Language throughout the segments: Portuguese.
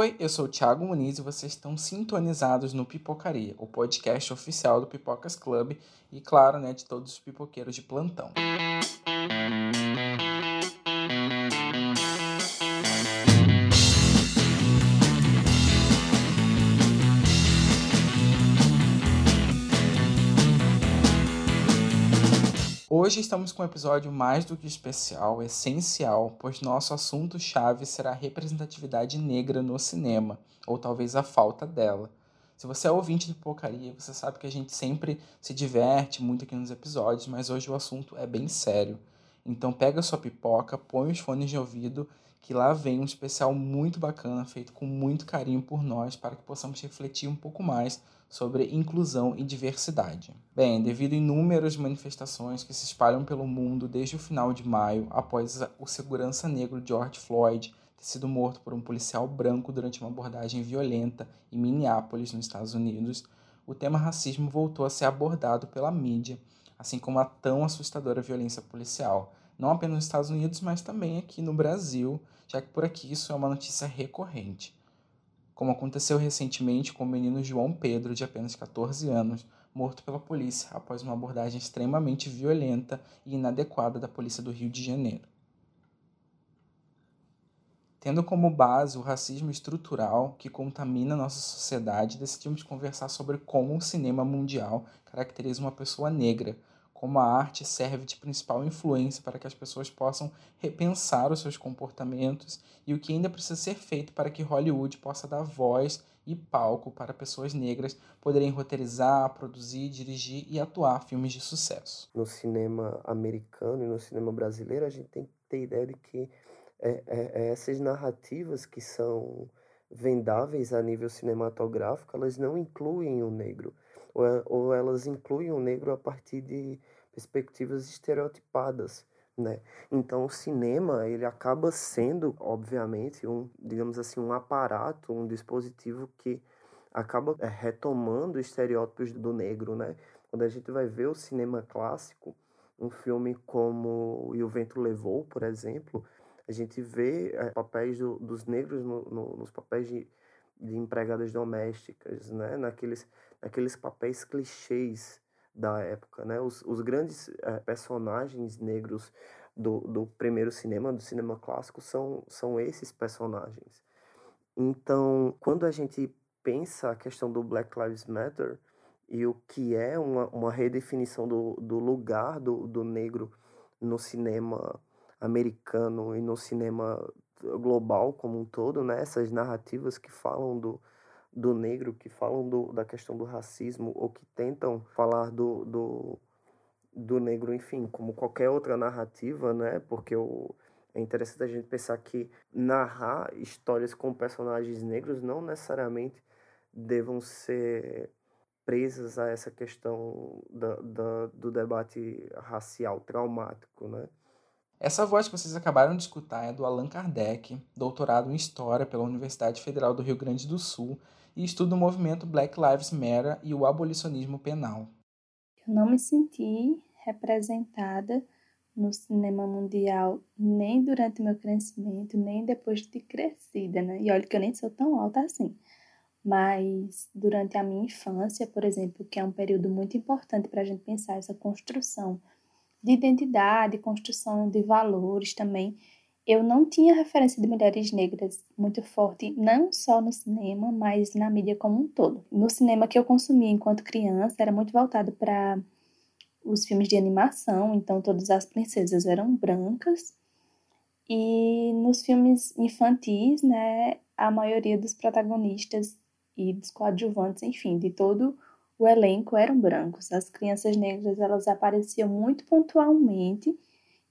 Oi, eu sou o Thiago Muniz e vocês estão sintonizados no Pipocaria, o podcast oficial do Pipocas Club e, claro, né, de todos os pipoqueiros de plantão. Hoje estamos com um episódio mais do que especial, essencial, pois nosso assunto-chave será a representatividade negra no cinema, ou talvez a falta dela. Se você é ouvinte de Pipocaria, você sabe que a gente sempre se diverte muito aqui nos episódios, mas hoje o assunto é bem sério. Então pega sua pipoca, põe os fones de ouvido, que lá vem um especial muito bacana, feito com muito carinho por nós, para que possamos refletir um pouco mais sobre inclusão e diversidade. Bem, devido a inúmeras manifestações que se espalham pelo mundo desde o final de maio, após o segurança negro George Floyd ter sido morto por um policial branco durante uma abordagem violenta em Minneapolis, nos Estados Unidos, o tema racismo voltou a ser abordado pela mídia, assim como a tão assustadora violência policial, não apenas nos Estados Unidos, mas também aqui no Brasil, já que por aqui isso é uma notícia recorrente como aconteceu recentemente com o menino João Pedro, de apenas 14 anos, morto pela polícia após uma abordagem extremamente violenta e inadequada da polícia do Rio de Janeiro. Tendo como base o racismo estrutural que contamina nossa sociedade, decidimos conversar sobre como o cinema mundial caracteriza uma pessoa negra, como a arte serve de principal influência para que as pessoas possam repensar os seus comportamentos e o que ainda precisa ser feito para que Hollywood possa dar voz e palco para pessoas negras poderem roteirizar, produzir, dirigir e atuar filmes de sucesso. No cinema americano e no cinema brasileiro, a gente tem que ter ideia de que é, é, é essas narrativas que são vendáveis a nível cinematográfico, elas não incluem o negro ou, é, ou elas incluem o negro a partir de perspectivas estereotipadas, né? Então o cinema ele acaba sendo, obviamente, um, digamos assim, um aparato, um dispositivo que acaba é, retomando estereótipos do negro, né? Quando a gente vai ver o cinema clássico, um filme como E o Vento Levou, por exemplo, a gente vê é, papéis do, dos negros no, no, nos papéis de, de empregadas domésticas, né? Naqueles aqueles papéis clichês da época, né? Os, os grandes é, personagens negros do, do primeiro cinema, do cinema clássico, são, são esses personagens. Então, quando a gente pensa a questão do Black Lives Matter e o que é uma, uma redefinição do, do lugar do, do negro no cinema americano e no cinema global como um todo, né? Essas narrativas que falam do, do negro, que falam do, da questão do racismo ou que tentam falar do, do, do negro, enfim, como qualquer outra narrativa, né? Porque o, é interessante a gente pensar que narrar histórias com personagens negros não necessariamente devam ser presas a essa questão da, da, do debate racial traumático, né? Essa voz que vocês acabaram de escutar é do Allan Kardec, doutorado em História pela Universidade Federal do Rio Grande do Sul, e estuda o movimento Black Lives Matter e o abolicionismo penal. Eu não me senti representada no cinema mundial nem durante meu crescimento, nem depois de crescida, né? E olha que eu nem sou tão alta assim. Mas durante a minha infância, por exemplo, que é um período muito importante para a gente pensar essa construção de identidade, construção de valores também, eu não tinha referência de mulheres negras muito forte, não só no cinema, mas na mídia como um todo. No cinema que eu consumia enquanto criança, era muito voltado para os filmes de animação, então todas as princesas eram brancas. E nos filmes infantis, né, a maioria dos protagonistas e dos coadjuvantes, enfim, de todo o elenco eram brancos. As crianças negras, elas apareciam muito pontualmente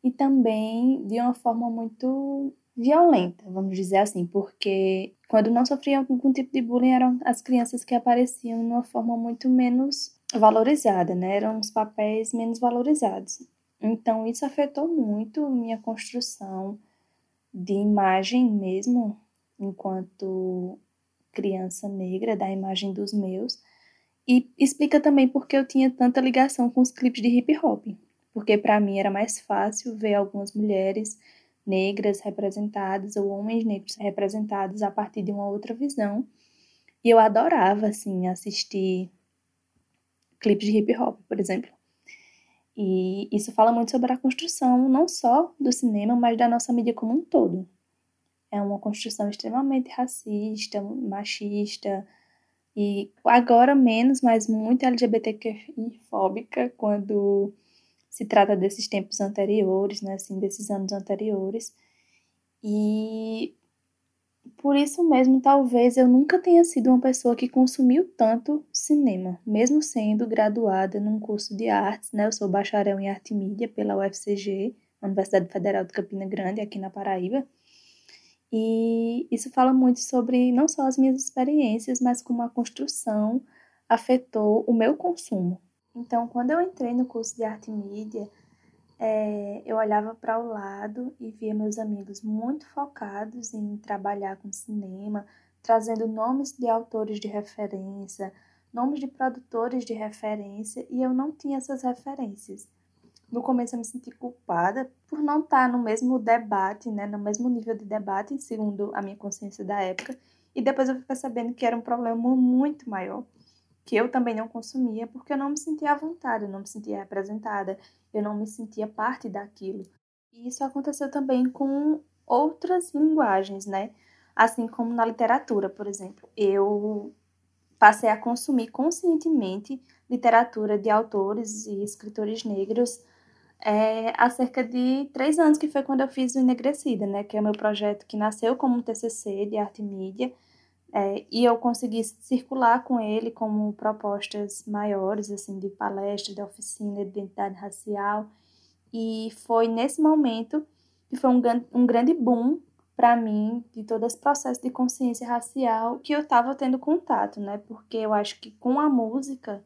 e também de uma forma muito violenta, vamos dizer assim, porque quando não sofriam algum tipo de bullying eram as crianças que apareciam de uma forma muito menos valorizada, né? Eram os papéis menos valorizados. Então isso afetou muito minha construção de imagem mesmo enquanto criança negra, da imagem dos meus, e explica também porque eu tinha tanta ligação com os clipes de hip hop, porque para mim era mais fácil ver algumas mulheres negras representadas ou homens negros representados a partir de uma outra visão. E eu adorava, assim, assistir clipes de hip hop, por exemplo. E isso fala muito sobre a construção não só do cinema, mas da nossa mídia como um todo. É uma construção extremamente racista, machista e agora menos, mas muito LGBTQI-fóbica quando se trata desses tempos anteriores, né, assim, desses anos anteriores. E por isso mesmo, talvez eu nunca tenha sido uma pessoa que consumiu tanto cinema, mesmo sendo graduada num curso de artes, né? Eu sou bacharel em arte e mídia pela UFCG, Universidade Federal de Campina Grande, aqui na Paraíba. E isso fala muito sobre não só as minhas experiências, mas como a construção afetou o meu consumo. Então, quando eu entrei no curso de arte e mídia, é, eu olhava para o lado e via meus amigos muito focados em trabalhar com cinema, trazendo nomes de autores de referência, nomes de produtores de referência, e eu não tinha essas referências. No começo eu me senti culpada por não estar no mesmo debate, né, no mesmo nível de debate, segundo a minha consciência da época, e depois eu fui percebendo que era um problema muito maior, que eu também não consumia porque eu não me sentia à vontade, eu não me sentia representada, eu não me sentia parte daquilo. E isso aconteceu também com outras linguagens, né? Assim como na literatura, por exemplo. Eu passei a consumir conscientemente literatura de autores e escritores negros é, há cerca de três anos, que foi quando eu fiz o Enegrecida, né? Que é o meu projeto que nasceu como um TCC de arte e mídia, é, e eu consegui circular com ele como propostas maiores, assim, de palestra, de oficina, de identidade racial. E foi nesse momento que foi um, um grande boom para mim de todo esse processo de consciência racial que eu estava tendo contato, né? Porque eu acho que com a música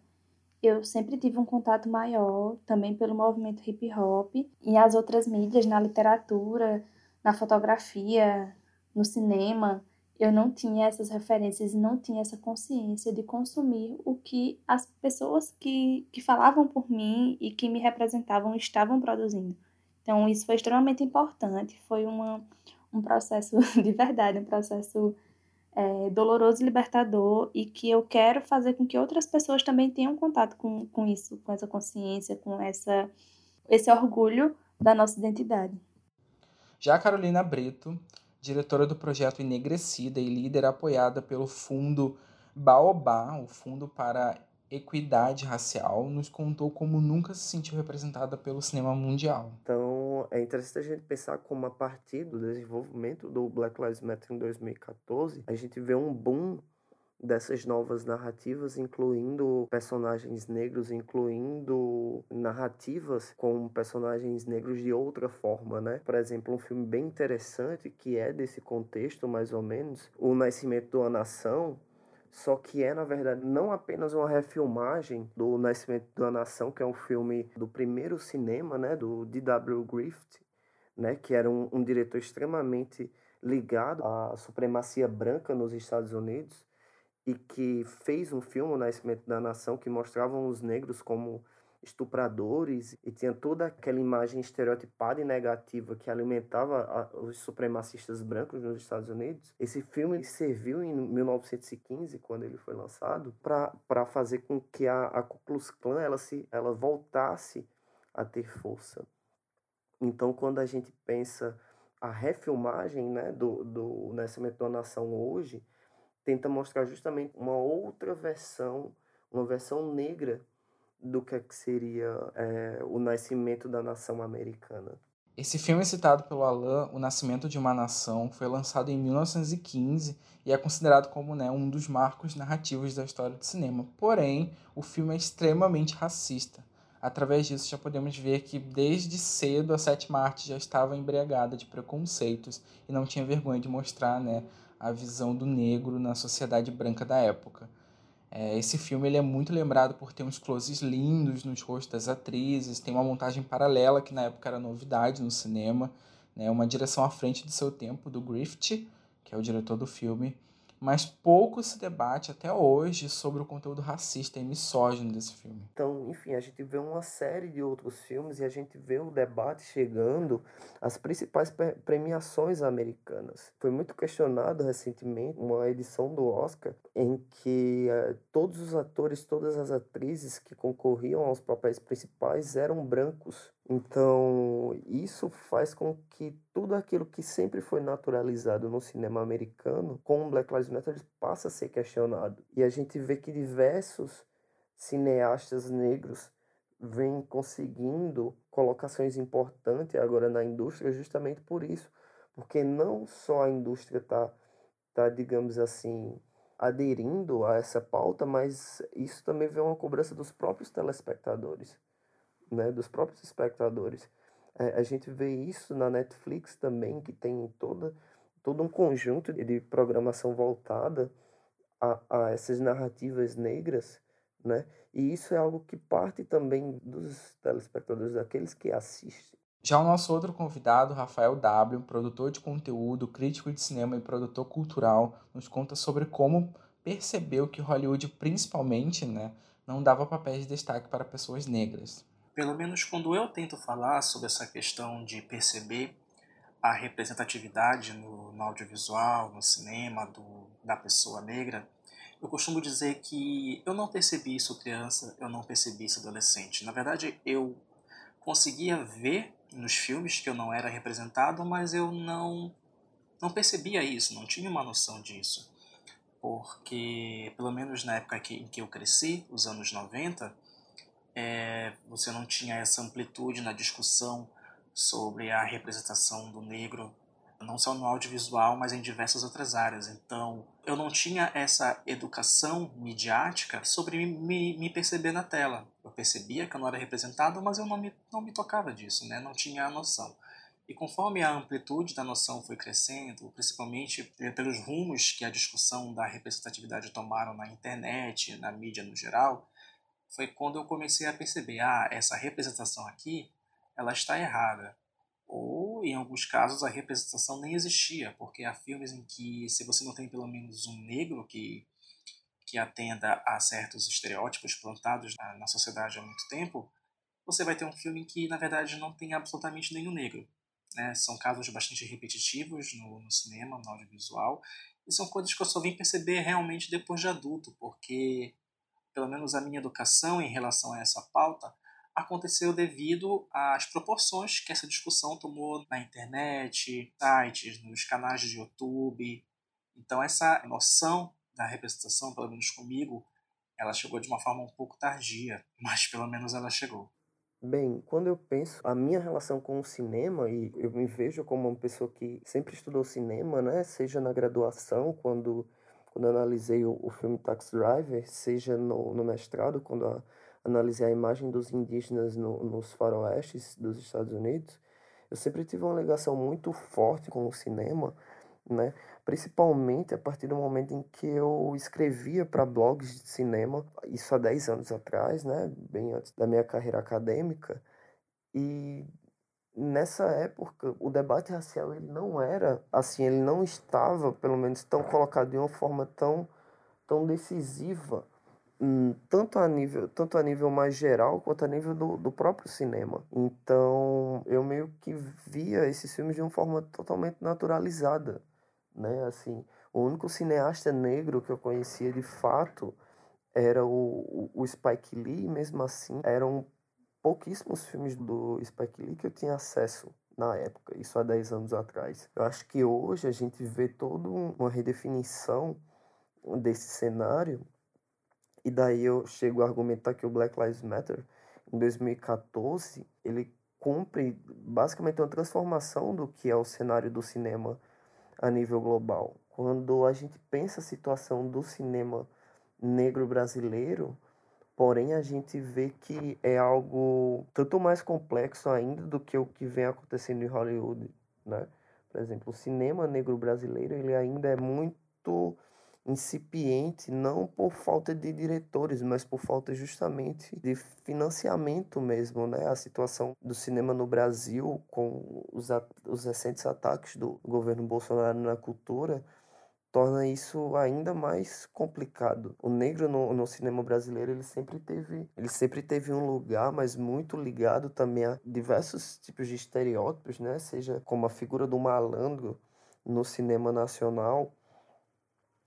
eu sempre tive um contato maior, também pelo movimento hip hop, e as outras mídias, na literatura, na fotografia, no cinema eu não tinha essas referências não tinha essa consciência de consumir o que as pessoas que, que falavam por mim e que me representavam estavam produzindo. Então, isso foi extremamente importante. Foi uma, um processo de verdade, um processo é, doloroso e libertador e que eu quero fazer com que outras pessoas também tenham contato com, com isso, com essa consciência, com essa, esse orgulho da nossa identidade. Já a Carolina Brito, diretora do projeto Enegrecida e líder apoiada pelo fundo Baobá, o Fundo para Equidade Racial, nos contou como nunca se sentiu representada pelo cinema mundial. Então, é interessante a gente pensar como a partir do desenvolvimento do Black Lives Matter em 2014, a gente vê um boom dessas novas narrativas, incluindo personagens negros, incluindo narrativas com personagens negros de outra forma, né? Por exemplo, um filme bem interessante que é desse contexto, mais ou menos, O Nascimento de uma Nação, só que é, na verdade, não apenas uma refilmagem do Nascimento uma Nação, que é um filme do primeiro cinema, né, do D.W. Griffith, né, que era um, um diretor extremamente ligado à supremacia branca nos Estados Unidos, e que fez um filme, O Nascimento da Nação, que mostravam os negros como estupradores e tinha toda aquela imagem estereotipada e negativa que alimentava a, os supremacistas brancos nos Estados Unidos. Esse filme serviu em 1915, quando ele foi lançado, para fazer com que a, a Ku Klux Klan ela, se, ela voltasse a ter força. Então, quando a gente pensa a refilmagem né, do, do Nascimento da Nação hoje, tenta mostrar justamente uma outra versão, uma versão negra do que, é que seria é, o nascimento da nação americana. Esse filme citado pelo Alain, O Nascimento de uma Nação, foi lançado em 1915 e é considerado como né, um dos marcos narrativos da história do cinema. Porém, o filme é extremamente racista. Através disso, já podemos ver que desde cedo a sétima arte já estava embriagada de preconceitos e não tinha vergonha de mostrar né, a visão do negro na sociedade branca da época. É, esse filme ele é muito lembrado por ter uns closes lindos nos rostos das atrizes, tem uma montagem paralela que na época era novidade no cinema, né, uma direção à frente do seu tempo, do Griffith, que é o diretor do filme, mas pouco se debate até hoje sobre o conteúdo racista e misógino desse filme. Então, enfim, a gente vê uma série de outros filmes e a gente vê o debate chegando às principais premiações americanas. Foi muito questionado recentemente uma edição do Oscar em que uh, todos os atores, todas as atrizes que concorriam aos papéis principais eram brancos. Então, isso faz com que tudo aquilo que sempre foi naturalizado no cinema americano, com Black Lives Matter, passa a ser questionado. E a gente vê que diversos cineastas negros vêm conseguindo colocações importantes agora na indústria justamente por isso. Porque não só a indústria está, tá, digamos assim, aderindo a essa pauta, mas isso também vem uma cobrança dos próprios telespectadores né, dos próprios espectadores. É, a gente vê isso na Netflix também, que tem toda, todo um conjunto de programação voltada a, a essas narrativas negras, né? E isso é algo que parte também dos telespectadores, daqueles que assistem. Já o nosso outro convidado, Rafael W., produtor de conteúdo, crítico de cinema e produtor cultural, nos conta sobre como percebeu que Hollywood, principalmente, né, não dava papéis de destaque para pessoas negras pelo menos quando eu tento falar sobre essa questão de perceber a representatividade no, no audiovisual, no cinema, do, da pessoa negra, eu costumo dizer que eu não percebi isso criança, eu não percebi isso adolescente. Na verdade, eu conseguia ver nos filmes que eu não era representado, mas eu não não percebia isso, não tinha uma noção disso. Porque, pelo menos na época que, em que eu cresci, os anos 90, é, você não tinha essa amplitude na discussão sobre a representação do negro, não só no audiovisual, mas em diversas outras áreas. Então, eu não tinha essa educação midiática sobre me, me perceber na tela. Eu percebia que eu não era representado, mas eu não me, não me tocava disso, né? não tinha a noção. E conforme a amplitude da noção foi crescendo, principalmente pelos rumos que a discussão da representatividade tomaram na internet, na mídia no geral, foi quando eu comecei a perceber, ah, essa representação aqui, ela está errada. Ou, em alguns casos, a representação nem existia, porque há filmes em que, se você não tem pelo menos um negro que, que atenda a certos estereótipos plantados na, na sociedade há muito tempo, você vai ter um filme em que, na verdade, não tem absolutamente nenhum negro. Né? São casos bastante repetitivos no, no cinema, no audiovisual, e são coisas que eu só vim perceber realmente depois de adulto, porque pelo menos a minha educação em relação a essa pauta, aconteceu devido às proporções que essa discussão tomou na internet, sites, nos canais de YouTube. Então, essa noção da representação, pelo menos comigo, ela chegou de uma forma um pouco tardia, mas pelo menos ela chegou. Bem, quando eu penso a minha relação com o cinema, e eu me vejo como uma pessoa que sempre estudou cinema, né? Seja na graduação, quando quando analisei o, o filme Taxi Driver, seja no, no mestrado, quando a, analisei a imagem dos indígenas no, nos faroestes dos Estados Unidos, eu sempre tive uma ligação muito forte com o cinema, né? principalmente a partir do momento em que eu escrevia para blogs de cinema, isso há 10 anos atrás, né? bem antes da minha carreira acadêmica, e nessa época o debate racial ele não era assim ele não estava pelo menos tão colocado de uma forma tão tão decisiva tanto a nível tanto a nível mais geral quanto a nível do, do próprio cinema então eu meio que via esses filmes de uma forma totalmente naturalizada né assim o único cineasta negro que eu conhecia de fato era o, o Spike Lee, mesmo assim eram pouquíssimos filmes do Spike Lee que eu tinha acesso na época, isso há 10 anos atrás. Eu acho que hoje a gente vê toda uma redefinição desse cenário, e daí eu chego a argumentar que o Black Lives Matter, em 2014, ele cumpre basicamente uma transformação do que é o cenário do cinema a nível global. Quando a gente pensa a situação do cinema negro brasileiro, Porém, a gente vê que é algo tanto mais complexo ainda do que o que vem acontecendo em Hollywood, né? Por exemplo, o cinema negro brasileiro, ele ainda é muito incipiente, não por falta de diretores, mas por falta justamente de financiamento mesmo, né? A situação do cinema no Brasil, com os, os recentes ataques do governo Bolsonaro na cultura, torna isso ainda mais complicado. O negro no, no, cinema brasileiro ele sempre teve ele sempre teve um lugar, mas muito ligado também a diversos tipos de estereótipos, né? Seja como a figura do malandro no cinema nacional,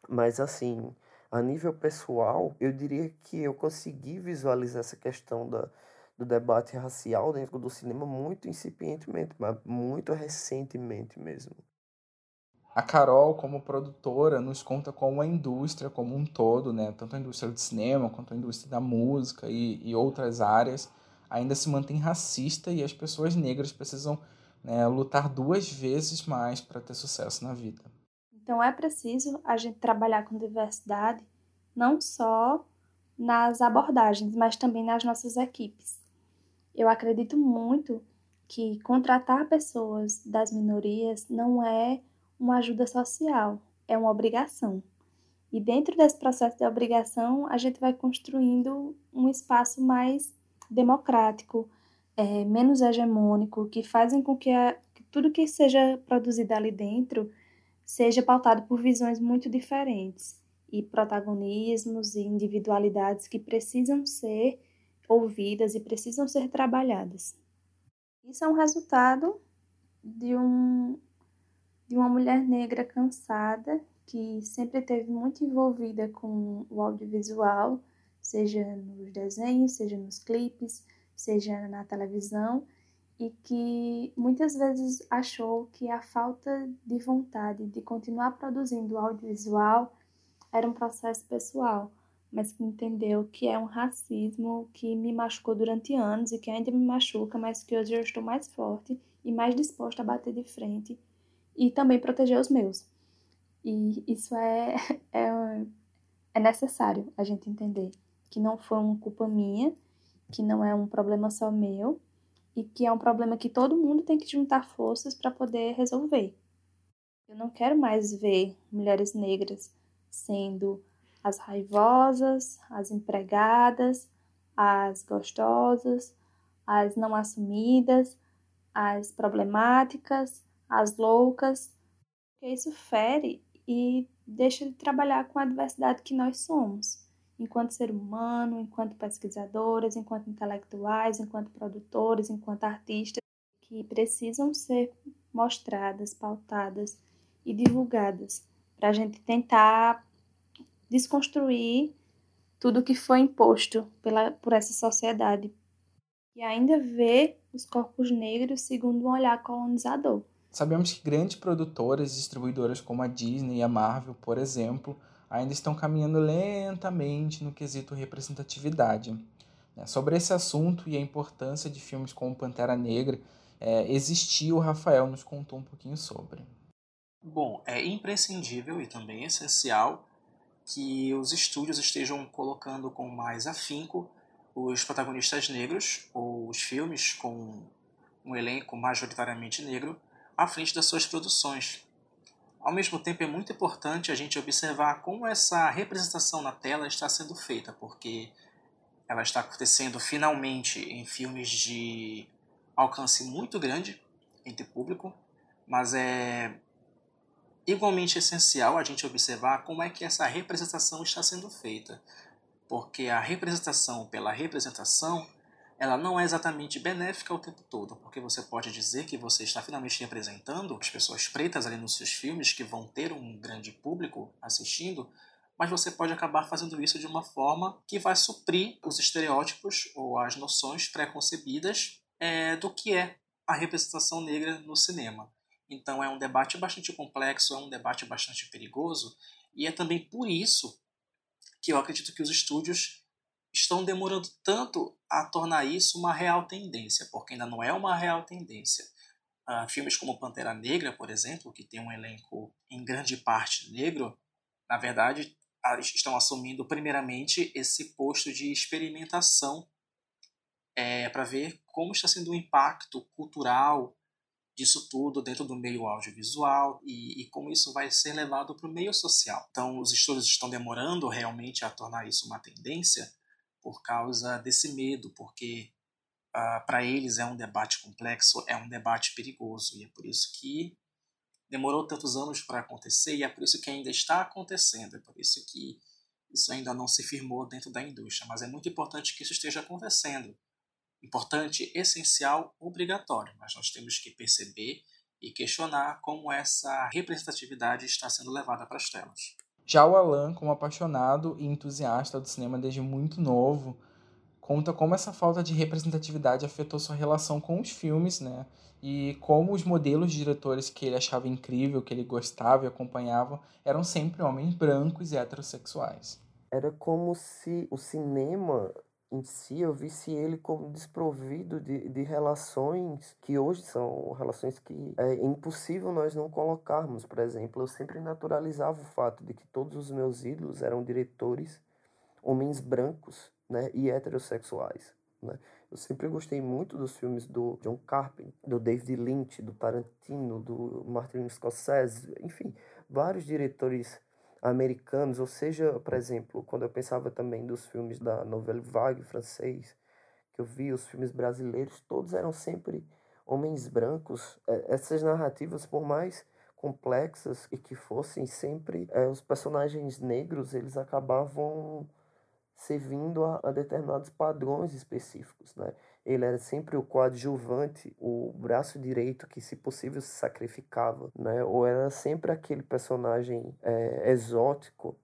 mas assim a nível pessoal, eu diria que eu consegui visualizar essa questão da, do debate racial dentro do cinema muito incipientemente, mas muito recentemente mesmo. A Carol, como produtora, nos conta como a indústria como um todo, né, tanto a indústria do cinema quanto a indústria da música e, e outras áreas, ainda se mantém racista e as pessoas negras precisam né, lutar duas vezes mais para ter sucesso na vida. Então é preciso a gente trabalhar com diversidade não só nas abordagens, mas também nas nossas equipes. Eu acredito muito que contratar pessoas das minorias não é uma ajuda social, é uma obrigação. E dentro desse processo de obrigação, a gente vai construindo um espaço mais democrático, é, menos hegemônico, que fazem com que, a, que tudo que seja produzido ali dentro seja pautado por visões muito diferentes e protagonismos e individualidades que precisam ser ouvidas e precisam ser trabalhadas. Isso é um resultado de um de uma mulher negra cansada que sempre esteve muito envolvida com o audiovisual, seja nos desenhos, seja nos clipes, seja na televisão, e que muitas vezes achou que a falta de vontade de continuar produzindo audiovisual era um processo pessoal, mas que entendeu que é um racismo que me machucou durante anos e que ainda me machuca, mas que hoje eu estou mais forte e mais disposta a bater de frente e também proteger os meus. E isso é, é, é necessário a gente entender que não foi uma culpa minha, que não é um problema só meu e que é um problema que todo mundo tem que juntar forças para poder resolver. Eu não quero mais ver mulheres negras sendo as raivosas, as empregadas, as gostosas, as não assumidas, as problemáticas, as loucas, porque isso fere e deixa de trabalhar com a diversidade que nós somos, enquanto ser humano, enquanto pesquisadoras, enquanto intelectuais, enquanto produtores, enquanto artistas, que precisam ser mostradas, pautadas e divulgadas para a gente tentar desconstruir tudo que foi imposto pela, por essa sociedade e ainda vê os corpos negros segundo um olhar colonizador. Sabemos que grandes produtoras e distribuidoras como a Disney e a Marvel, por exemplo, ainda estão caminhando lentamente no quesito representatividade. Né? Sobre esse assunto e a importância de filmes como Pantera Negra, é, existiu, o Rafael nos contou um pouquinho sobre. Bom, é imprescindível e também essencial que os estúdios estejam colocando com mais afinco os protagonistas negros ou os filmes com um elenco majoritariamente negro à frente das suas produções. Ao mesmo tempo, é muito importante a gente observar como essa representação na tela está sendo feita, porque ela está acontecendo finalmente em filmes de alcance muito grande entre público, mas é igualmente essencial a gente observar como é que essa representação está sendo feita, porque a representação pela representação ela não é exatamente benéfica o tempo todo, porque você pode dizer que você está finalmente representando as pessoas pretas ali nos seus filmes, que vão ter um grande público assistindo, mas você pode acabar fazendo isso de uma forma que vai suprir os estereótipos ou as noções pré-concebidas é, do que é a representação negra no cinema. Então é um debate bastante complexo, é um debate bastante perigoso, e é também por isso que eu acredito que os estúdios estão demorando tanto a tornar isso uma real tendência, porque ainda não é uma real tendência. Uh, filmes como Pantera Negra, por exemplo, que tem um elenco em grande parte negro, na verdade estão assumindo primeiramente esse posto de experimentação é, para ver como está sendo o impacto cultural disso tudo dentro do meio audiovisual e, e como isso vai ser levado para o meio social. Então, os estudos estão demorando realmente a tornar isso uma tendência, por causa desse medo, porque uh, para eles é um debate complexo, é um debate perigoso, e é por isso que demorou tantos anos para acontecer e é por isso que ainda está acontecendo, é por isso que isso ainda não se firmou dentro da indústria, mas é muito importante que isso esteja acontecendo. Importante, essencial, obrigatório, mas nós temos que perceber e questionar como essa representatividade está sendo levada para as telas. Já o Alan, como apaixonado e entusiasta do cinema desde muito novo, conta como essa falta de representatividade afetou sua relação com os filmes, né? E como os modelos de diretores que ele achava incrível, que ele gostava e acompanhava, eram sempre homens brancos e heterossexuais. Era como se o cinema em si, eu visse ele como desprovido de, de relações que hoje são relações que é impossível nós não colocarmos. Por exemplo, eu sempre naturalizava o fato de que todos os meus ídolos eram diretores homens brancos né, e heterossexuais. Né? Eu sempre gostei muito dos filmes do John Carpenter, do David Lynch, do Tarantino, do Martin Scorsese, enfim, vários diretores americanos, ou seja, por exemplo, quando eu pensava também dos filmes da novela vague francês, que eu vi os filmes brasileiros, todos eram sempre homens brancos. É, essas narrativas, por mais complexas e que fossem sempre é, os personagens negros, eles acabavam servindo a, a determinados padrões específicos, né? Ele era sempre o coadjuvante, o braço direito que, se possível, se sacrificava, né? Ou era sempre aquele personagem é, exótico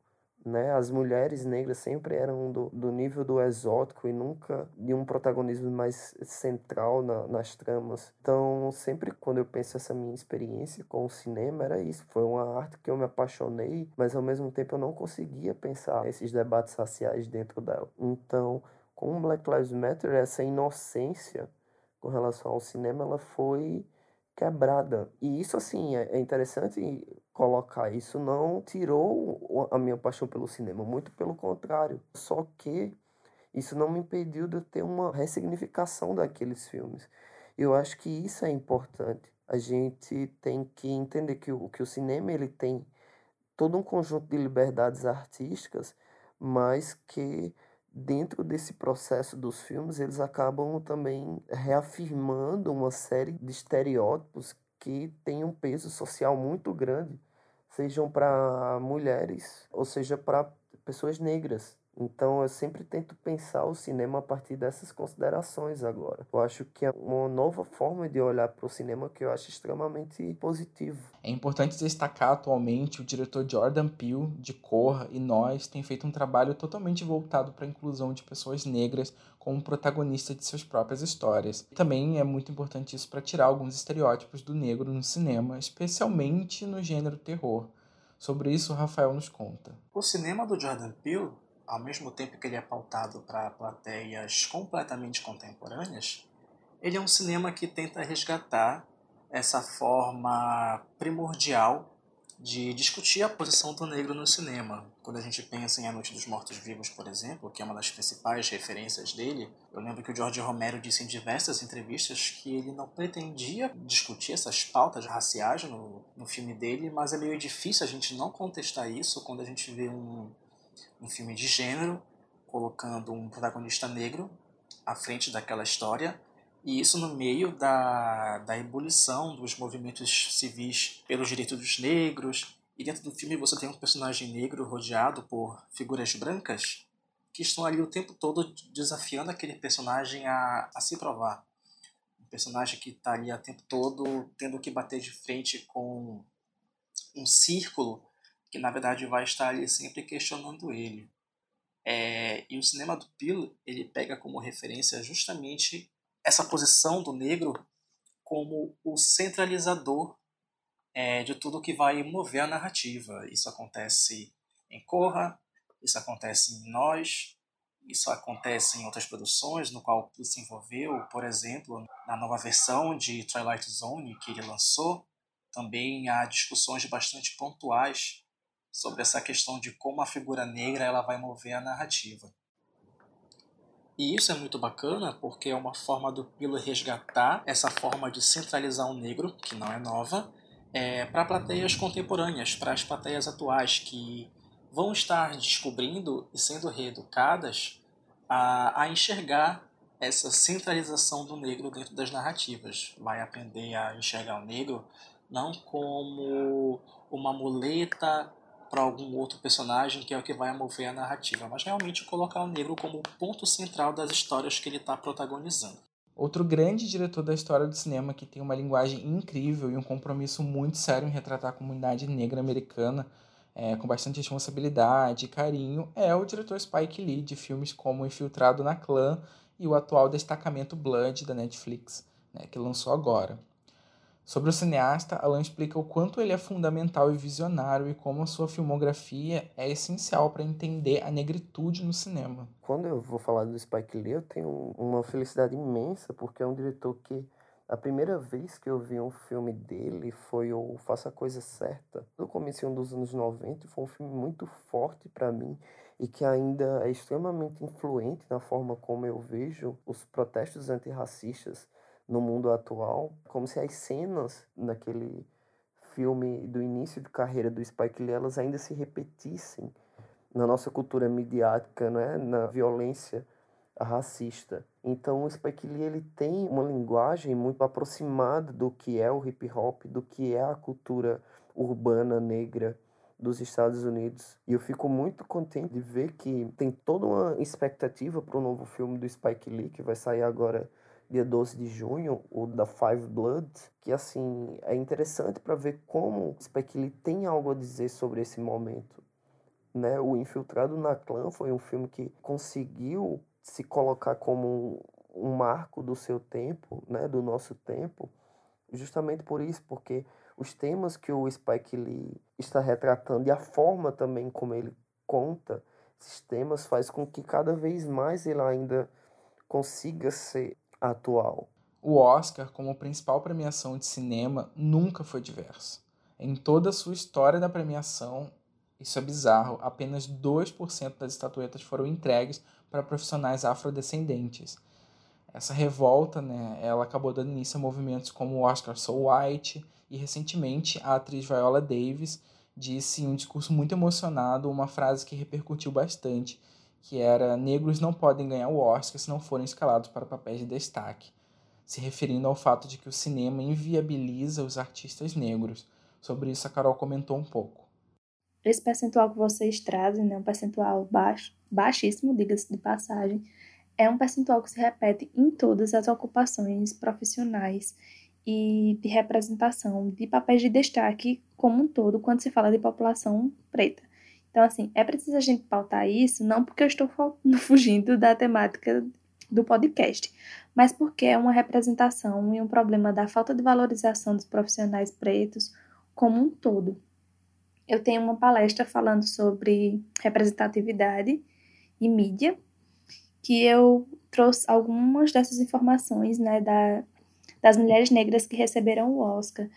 né? As mulheres negras sempre eram do, do nível do exótico e nunca de um protagonismo mais central na, nas tramas. Então, sempre quando eu penso essa minha experiência com o cinema, era isso. Foi uma arte que eu me apaixonei, mas ao mesmo tempo eu não conseguia pensar esses debates raciais dentro dela. Então, com o Black Lives Matter, essa inocência com relação ao cinema, ela foi quebrada. E isso, assim, é, é interessante colocar. Isso não tirou a minha paixão pelo cinema, muito pelo contrário. Só que isso não me impediu de ter uma ressignificação daqueles filmes. Eu acho que isso é importante. A gente tem que entender que o, que o cinema ele tem todo um conjunto de liberdades artísticas, mas que dentro desse processo dos filmes, eles acabam também reafirmando uma série de estereótipos que têm um peso social muito grande, sejam para mulheres ou seja para pessoas negras. Então eu sempre tento pensar o cinema a partir dessas considerações agora. Eu acho que é uma nova forma de olhar para o cinema que eu acho extremamente positivo. É importante destacar atualmente o diretor Jordan Peele de Corra e Nós tem feito um trabalho totalmente voltado para a inclusão de pessoas negras como protagonista de suas próprias histórias. Também é muito importante isso para tirar alguns estereótipos do negro no cinema, especialmente no gênero terror. Sobre isso, o Rafael nos conta. O cinema do Jordan Peele ao mesmo tempo que ele é pautado para plateias completamente contemporâneas, ele é um cinema que tenta resgatar essa forma primordial de discutir a posição do negro no cinema. Quando a gente pensa em A Noite dos Mortos-Vivos, por exemplo, que é uma das principais referências dele, eu lembro que o George Romero disse em diversas entrevistas que ele não pretendia discutir essas pautas raciais no, no filme dele, mas é meio difícil a gente não contestar isso quando a gente vê um, um filme de gênero, colocando um protagonista negro à frente daquela história, e isso no meio da, da ebulição dos movimentos civis pelos direitos dos negros. E dentro do filme você tem um personagem negro rodeado por figuras brancas que estão ali o tempo todo desafiando aquele personagem a, a se provar. Um personagem que está ali o tempo todo tendo que bater de frente com um círculo que na verdade vai estar ali sempre questionando ele. É, e o cinema do Peele ele pega como referência justamente essa posição do negro como o centralizador é, de tudo que vai mover a narrativa. Isso acontece em Corra, isso acontece em Nós, isso acontece em outras produções, no qual ele se envolveu, por exemplo, na nova versão de Twilight Zone que ele lançou. Também há discussões bastante pontuais sobre essa questão de como a figura negra ela vai mover a narrativa. E isso é muito bacana porque é uma forma do Pilo resgatar essa forma de centralizar o negro, que não é nova, é, para plateias contemporâneas, para as plateias atuais, que vão estar descobrindo e sendo reeducadas a, a enxergar essa centralização do negro dentro das narrativas. Vai aprender a enxergar o negro não como uma muleta para algum outro personagem que é o que vai mover a narrativa, mas realmente colocar o negro como o ponto central das histórias que ele está protagonizando. Outro grande diretor da história do cinema que tem uma linguagem incrível e um compromisso muito sério em retratar a comunidade negra americana é, com bastante responsabilidade e carinho é o diretor Spike Lee de filmes como Infiltrado na Clã e o atual Destacamento Blood da Netflix, né, que lançou agora. Sobre o cineasta, Alan explica o quanto ele é fundamental e visionário e como a sua filmografia é essencial para entender a negritude no cinema. Quando eu vou falar do Spike Lee, eu tenho uma felicidade imensa, porque é um diretor que a primeira vez que eu vi um filme dele foi o Faça a Coisa Certa, no começo dos anos 90, foi um filme muito forte para mim e que ainda é extremamente influente na forma como eu vejo os protestos antirracistas no mundo atual, como se as cenas naquele filme do início de carreira do Spike Lee elas ainda se repetissem na nossa cultura midiática, né, na violência racista. Então o Spike Lee ele tem uma linguagem muito aproximada do que é o hip hop, do que é a cultura urbana negra dos Estados Unidos. E eu fico muito contente de ver que tem toda uma expectativa para o novo filme do Spike Lee que vai sair agora dia 12 de junho, o da Five Blood, que assim é interessante para ver como Spike Lee tem algo a dizer sobre esse momento. Né? O Infiltrado na Clã foi um filme que conseguiu se colocar como um marco do seu tempo, né, do nosso tempo, justamente por isso, porque os temas que o Spike Lee está retratando e a forma também como ele conta esses temas faz com que cada vez mais ele ainda consiga ser atual. O Oscar, como principal premiação de cinema, nunca foi diverso. Em toda a sua história da premiação, isso é bizarro, apenas 2% das estatuetas foram entregues para profissionais afrodescendentes. Essa revolta, né, ela acabou dando início a movimentos como o Oscar So White e recentemente a atriz Viola Davis disse em um discurso muito emocionado uma frase que repercutiu bastante, que era negros não podem ganhar o Oscar se não forem escalados para papéis de destaque, se referindo ao fato de que o cinema inviabiliza os artistas negros. Sobre isso a Carol comentou um pouco. Esse percentual que vocês trazem, né, um percentual baixo, baixíssimo, diga-se de passagem, é um percentual que se repete em todas as ocupações profissionais e de representação de papéis de destaque como um todo quando se fala de população preta. Então, assim, é preciso a gente pautar isso, não porque eu estou fugindo da temática do podcast, mas porque é uma representação e um problema da falta de valorização dos profissionais pretos como um todo eu tenho uma palestra falando sobre representatividade e mídia, que eu trouxe algumas dessas informações né, da, das mulheres negras que receberam o Oscar.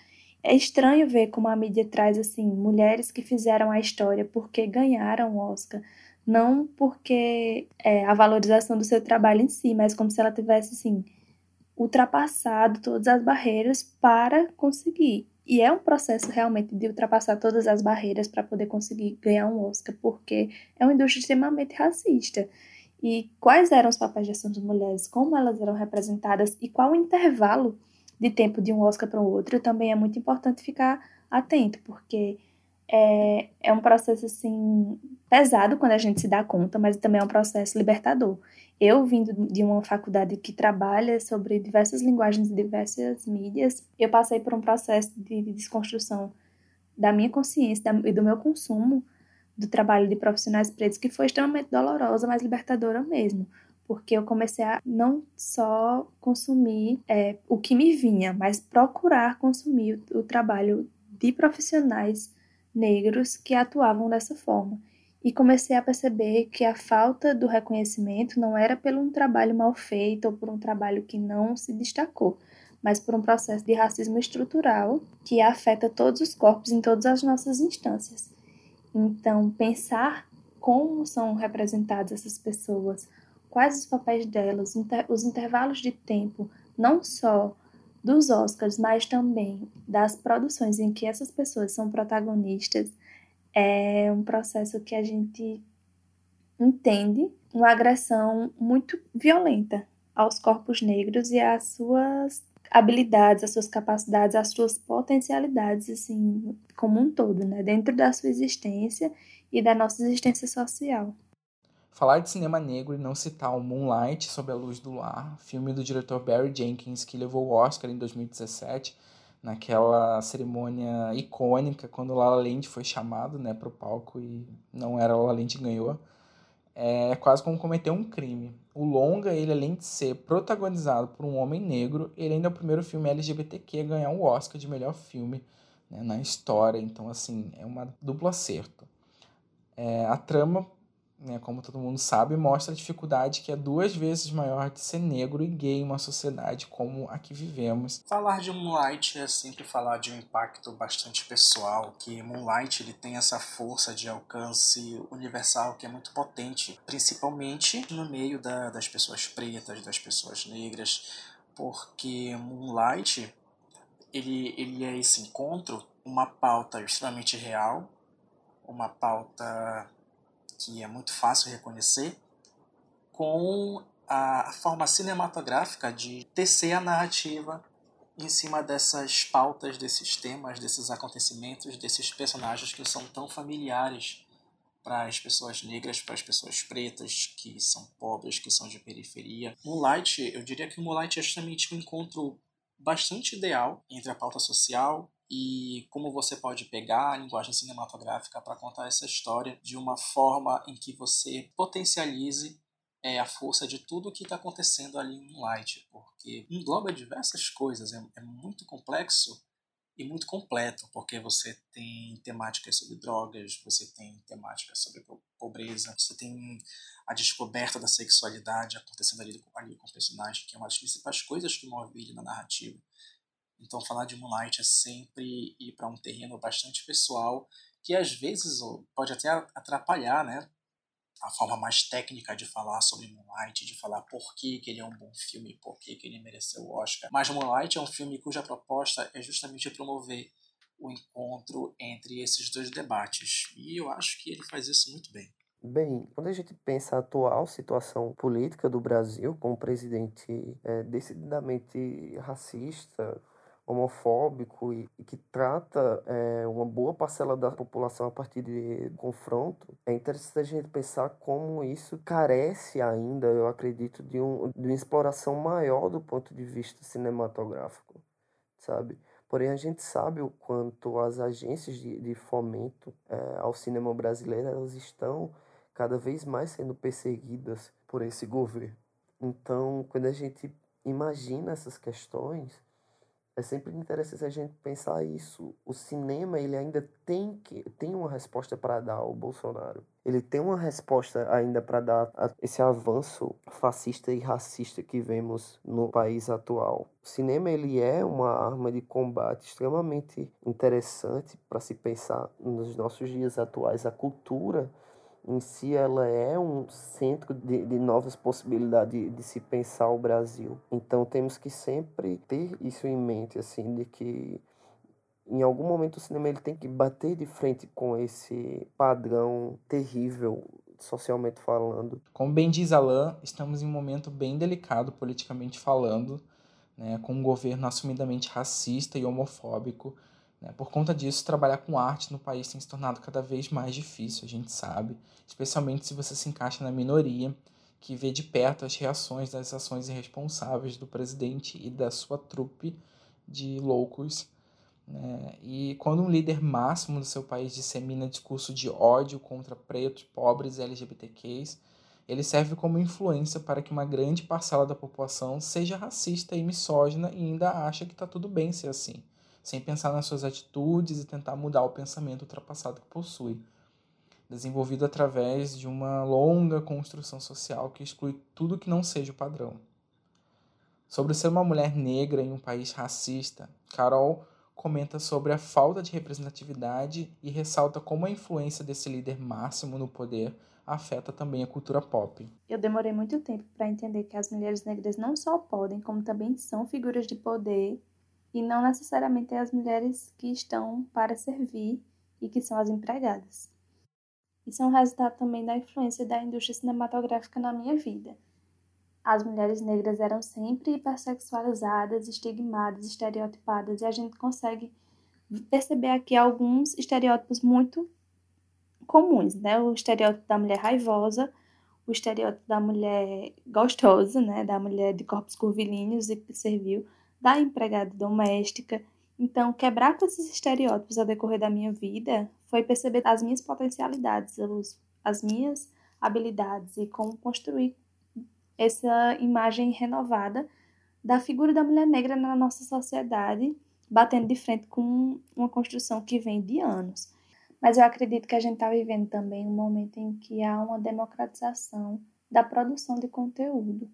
É estranho ver como a mídia traz assim mulheres que fizeram a história porque ganharam o Oscar, não porque é, a valorização do seu trabalho em si, mas como se ela tivesse assim ultrapassado todas as barreiras para conseguir. E é um processo realmente de ultrapassar todas as barreiras para poder conseguir ganhar um Oscar, porque é uma indústria extremamente racista. E quais eram os papéis de ação das mulheres, como elas eram representadas e qual o intervalo de tempo de um Oscar para o outro também é muito importante ficar atento, porque é, é um processo assim pesado quando a gente se dá conta, mas também é um processo libertador. Eu, vindo de uma faculdade que trabalha sobre diversas linguagens e diversas mídias, eu passei por um processo de desconstrução da minha consciência e do meu consumo do trabalho de profissionais pretos que foi extremamente dolorosa, mas libertadora mesmo. Porque eu comecei a não só consumir é, o que me vinha, mas procurar consumir o, o trabalho de profissionais negros que atuavam dessa forma e comecei a perceber que a falta do reconhecimento não era por um trabalho mal feito ou por um trabalho que não se destacou, mas por um processo de racismo estrutural que afeta todos os corpos em todas as nossas instâncias. Então, pensar como são representadas essas pessoas, quais os papéis delas, os intervalos de tempo, não só dos Oscars, mas também das produções em que essas pessoas são protagonistas, é um processo que a gente entende uma agressão muito violenta aos corpos negros e às suas habilidades, as suas capacidades, as suas potencialidades, assim, como um todo, né? Dentro da sua existência e da nossa existência social. Falar de cinema negro e não citar o Moonlight Sob a Luz do Lar, filme do diretor Barry Jenkins, que levou o Oscar em 2017, naquela cerimônia icônica, quando La La Land foi chamado né, o palco e não era La La Land que ganhou, é quase como cometer um crime. O longa, ele além de ser protagonizado por um homem negro, ele ainda é o primeiro filme LGBTQ a ganhar o Oscar de melhor filme né, na história. Então, assim, é uma duplo acerto. É, a trama né, como todo mundo sabe, mostra a dificuldade que é duas vezes maior de ser negro e gay em uma sociedade como a que vivemos. Falar de Moonlight é sempre falar de um impacto bastante pessoal, que Moonlight ele tem essa força de alcance universal que é muito potente, principalmente no meio da, das pessoas pretas, das pessoas negras, porque Moonlight ele, ele é esse encontro, uma pauta extremamente real, uma pauta que é muito fácil reconhecer, com a forma cinematográfica de tecer a narrativa em cima dessas pautas, desses temas, desses acontecimentos, desses personagens que são tão familiares para as pessoas negras, para as pessoas pretas, que são pobres, que são de periferia. Moonlight, eu diria que o Moonlight é justamente um encontro bastante ideal entre a pauta social e como você pode pegar a linguagem cinematográfica para contar essa história de uma forma em que você potencialize é, a força de tudo o que está acontecendo ali em Light, porque engloba diversas coisas, é, é muito complexo e muito completo, porque você tem temáticas sobre drogas, você tem temáticas sobre pobreza, você tem a descoberta da sexualidade acontecendo ali, ali com o personagem, que é uma das principais coisas que move ele na narrativa. Então, falar de Moonlight é sempre ir para um terreno bastante pessoal, que às vezes pode até atrapalhar né, a forma mais técnica de falar sobre Moonlight, de falar por que, que ele é um bom filme, por que, que ele mereceu o Oscar. Mas Moonlight é um filme cuja proposta é justamente promover o encontro entre esses dois debates. E eu acho que ele faz isso muito bem. Bem, quando a gente pensa a atual situação política do Brasil, com um presidente é, decididamente racista, homofóbico e, e que trata é, uma boa parcela da população a partir de confronto, é interessante a gente pensar como isso carece ainda, eu acredito, de, um, de uma exploração maior do ponto de vista cinematográfico, sabe? Porém, a gente sabe o quanto as agências de, de fomento é, ao cinema brasileiro elas estão cada vez mais sendo perseguidas por esse governo. Então, quando a gente imagina essas questões, é sempre interessante a gente pensar isso. O cinema ele ainda tem que tem uma resposta para dar ao Bolsonaro. Ele tem uma resposta ainda para dar a esse avanço fascista e racista que vemos no país atual. O cinema ele é uma arma de combate extremamente interessante para se pensar nos nossos dias atuais. A cultura em si ela é um centro de, de novas possibilidades de, de, se pensar o Brasil. Então temos que sempre ter isso em mente, assim, de que em algum momento o cinema ele tem que bater de frente com esse padrão terrível socialmente falando. Como bem diz Alain, estamos em um momento bem delicado politicamente falando, né, com um governo assumidamente racista e homofóbico? Por conta disso, trabalhar com arte no país tem se tornado cada vez mais difícil, a gente sabe, especialmente se você se encaixa na minoria que vê de perto as reações das ações irresponsáveis do presidente e da sua trupe de loucos. Né? E quando um líder máximo do seu país dissemina discurso de ódio contra pretos, pobres e LGBTQs, ele serve como influência para que uma grande parcela da população seja racista e misógina e ainda acha que está tudo bem ser assim sem pensar nas suas atitudes e tentar mudar o pensamento ultrapassado que possui, desenvolvido através de uma longa construção social que exclui tudo que não seja o padrão. Sobre ser uma mulher negra em um país racista, Carol comenta sobre a falta de representatividade e ressalta como a influência desse líder máximo no poder afeta também a cultura pop. Eu demorei muito tempo para entender que as mulheres negras não só podem, como também são figuras de poder e não necessariamente as mulheres que estão para servir e que são as empregadas. Isso é um resultado também da influência da indústria cinematográfica na minha vida. as mulheres negras eram sempre hipersexualizadas, estigmadas, estereotipadas, e a gente consegue perceber aqui alguns estereótipos muito comuns, né? O estereótipo da mulher raivosa, o estereótipo da mulher gostosa, né? Da mulher de corpos curvilíneos e servil, da empregada doméstica. Então, quebrar com esses estereótipos ao decorrer da minha vida foi perceber as minhas potencialidades, as minhas habilidades e como construir essa imagem renovada da figura da mulher negra na nossa sociedade, batendo de frente com uma construção que vem de anos. Mas eu acredito que a gente está vivendo também um momento em que há uma democratização da produção de conteúdo.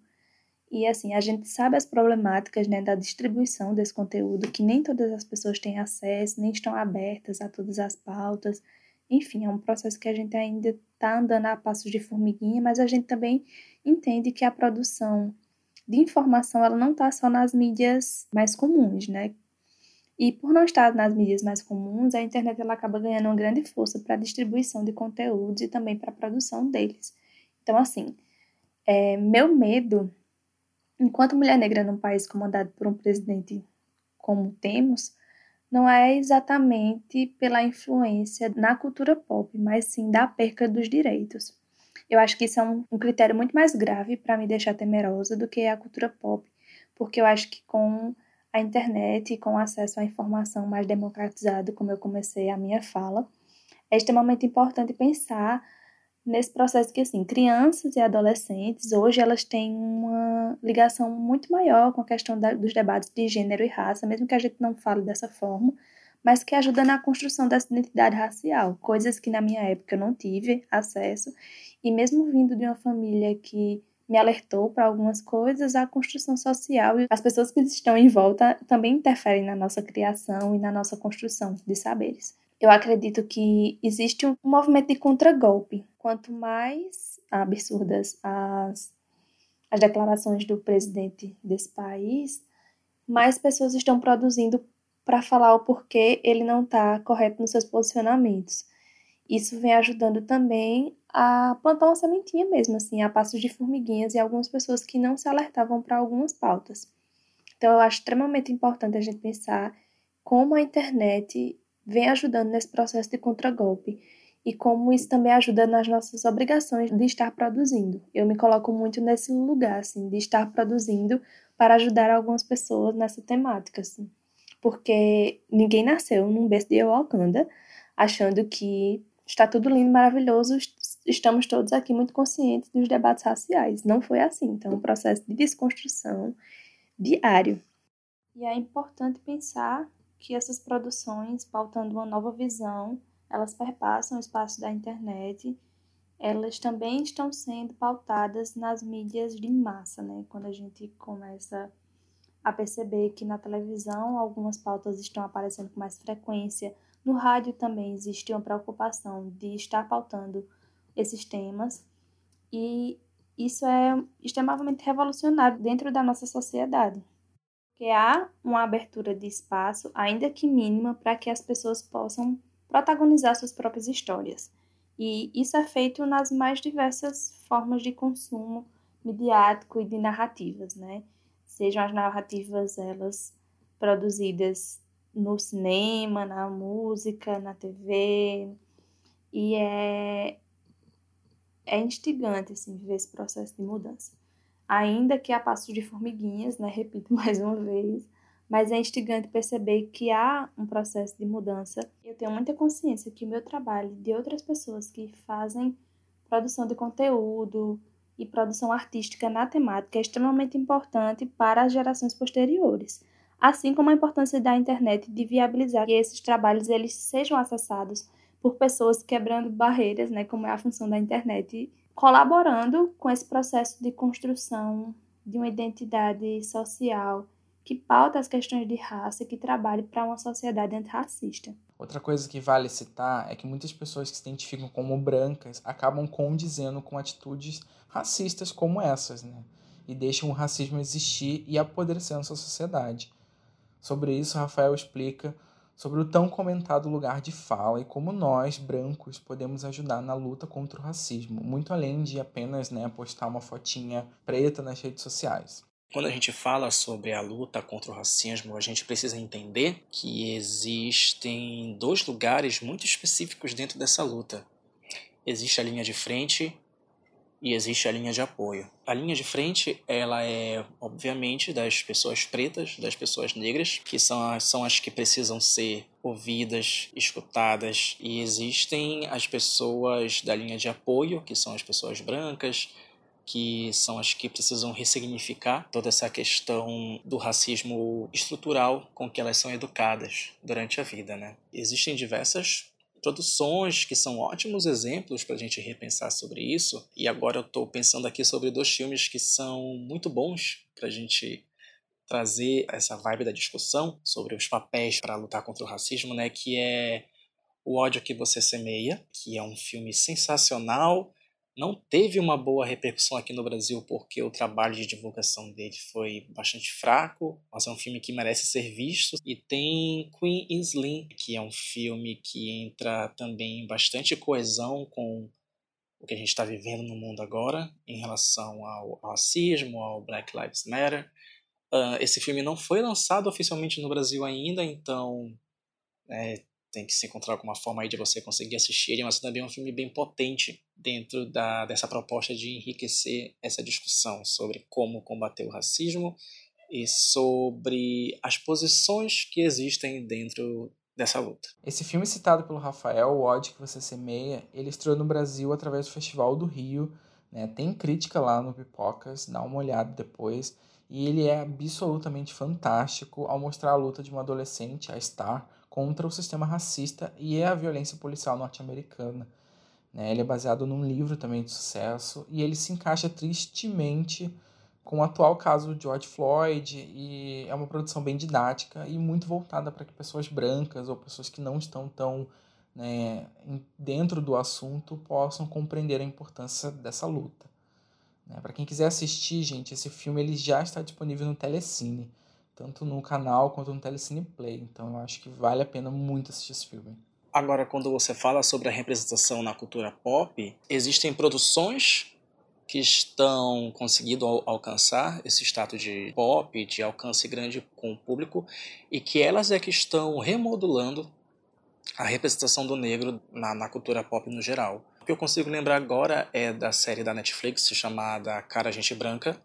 E assim, a gente sabe as problemáticas né, da distribuição desse conteúdo, que nem todas as pessoas têm acesso, nem estão abertas a todas as pautas. Enfim, é um processo que a gente ainda está andando a passos de formiguinha, mas a gente também entende que a produção de informação ela não está só nas mídias mais comuns, né? E por não estar nas mídias mais comuns, a internet ela acaba ganhando uma grande força para a distribuição de conteúdos e também para a produção deles. Então, assim, é, meu medo, enquanto mulher negra num país comandado por um presidente como temos, não é exatamente pela influência na cultura pop, mas sim da perca dos direitos. Eu acho que isso é um, um critério muito mais grave para me deixar temerosa do que a cultura pop, porque eu acho que com a internet e com acesso à informação mais democratizado, como eu comecei a minha fala, é extremamente importante pensar nesse processo que, assim, crianças e adolescentes, hoje elas têm uma ligação muito maior com a questão da, dos debates de gênero e raça, mesmo que a gente não fale dessa forma, mas que ajuda na construção dessa identidade racial, coisas que na minha época eu não tive acesso, e mesmo vindo de uma família que me alertou para algumas coisas, a construção social e as pessoas que estão em volta também interferem na nossa criação e na nossa construção de saberes. Eu acredito que existe um movimento de contragolpe. Quanto mais absurdas as, as declarações do presidente desse país, mais pessoas estão produzindo para falar o porquê ele não está correto nos seus posicionamentos. Isso vem ajudando também a plantar uma sementinha mesmo, assim, a passos de formiguinhas e algumas pessoas que não se alertavam para algumas pautas. Então, eu acho extremamente importante a gente pensar como a internet vem ajudando nesse processo de contragolpe e como isso também ajuda nas nossas obrigações de estar produzindo. Eu me coloco muito nesse lugar, assim, de estar produzindo para ajudar algumas pessoas nessa temática, assim porque ninguém nasceu num berço de Wakanda achando que está tudo lindo, maravilhoso, estamos todos aqui muito conscientes dos debates raciais. Não foi assim. Então, é um processo de desconstrução diário. E é importante pensar que essas produções, pautando uma nova visão, elas perpassam o espaço da internet, elas também estão sendo pautadas nas mídias de massa, né? Quando a gente começa a perceber que na televisão algumas pautas estão aparecendo com mais frequência. No rádio também existe uma preocupação de estar pautando esses temas e isso é extremamente revolucionário dentro da nossa sociedade. Porque há uma abertura de espaço, ainda que mínima, para que as pessoas possam protagonizar suas próprias histórias. E isso é feito nas mais diversas formas de consumo midiático e de narrativas, né? sejam as narrativas elas produzidas no cinema, na música, na TV, e é é instigante assim viver esse processo de mudança. Ainda que a passos de formiguinhas, né, repito mais uma vez, mas é instigante perceber que há um processo de mudança. Eu tenho muita consciência que o meu trabalho de outras pessoas que fazem produção de conteúdo, e produção artística na temática é extremamente importante para as gerações posteriores, assim como a importância da internet de viabilizar que esses trabalhos eles sejam acessados por pessoas quebrando barreiras, né, como é a função da internet, colaborando com esse processo de construção de uma identidade social que pauta as questões de raça e que trabalhe para uma sociedade antirracista. Outra coisa que vale citar é que muitas pessoas que se identificam como brancas acabam condizendo com atitudes racistas como essas, né? E deixam o racismo existir e apodrecer na sua sociedade. Sobre isso, Rafael explica sobre o tão comentado lugar de fala e como nós, brancos, podemos ajudar na luta contra o racismo, muito além de apenas né, postar uma fotinha preta nas redes sociais. Quando a gente fala sobre a luta contra o racismo, a gente precisa entender que existem dois lugares muito específicos dentro dessa luta. Existe a linha de frente e existe a linha de apoio. A linha de frente, ela é, obviamente, das pessoas pretas, das pessoas negras, que são as, são as que precisam ser ouvidas, escutadas, e existem as pessoas da linha de apoio, que são as pessoas brancas, que são as que precisam ressignificar toda essa questão do racismo estrutural com que elas são educadas durante a vida, né? Existem diversas produções que são ótimos exemplos para a gente repensar sobre isso. E agora eu estou pensando aqui sobre dois filmes que são muito bons para a gente trazer essa vibe da discussão sobre os papéis para lutar contra o racismo, né? Que é O ódio que você semeia, que é um filme sensacional não teve uma boa repercussão aqui no Brasil porque o trabalho de divulgação dele foi bastante fraco, mas é um filme que merece ser visto. E tem Queen Slim, que é um filme que entra também em bastante coesão com o que a gente está vivendo no mundo agora em relação ao racismo, ao Black Lives Matter. Uh, esse filme não foi lançado oficialmente no Brasil ainda, então é, tem que se encontrar alguma forma aí de você conseguir assistir ele, mas também é um filme bem potente dentro da, dessa proposta de enriquecer essa discussão sobre como combater o racismo e sobre as posições que existem dentro dessa luta. Esse filme citado pelo Rafael, O ódio que você semeia, ele estreou no Brasil através do Festival do Rio, né? Tem crítica lá no Pipocas, dá uma olhada depois. E ele é absolutamente fantástico ao mostrar a luta de uma adolescente, a Star, contra o sistema racista e a violência policial norte-americana. Né? Ele é baseado num livro também de sucesso e ele se encaixa tristemente com o atual caso de George Floyd e é uma produção bem didática e muito voltada para que pessoas brancas ou pessoas que não estão tão né, dentro do assunto possam compreender a importância dessa luta. Né? Para quem quiser assistir, gente, esse filme ele já está disponível no Telecine tanto no canal quanto no Telecine Play. Então eu acho que vale a pena muito assistir esse filme. Agora, quando você fala sobre a representação na cultura pop, existem produções que estão conseguindo alcançar esse status de pop, de alcance grande com o público, e que elas é que estão remodulando a representação do negro na, na cultura pop no geral. O que eu consigo lembrar agora é da série da Netflix chamada Cara Gente Branca,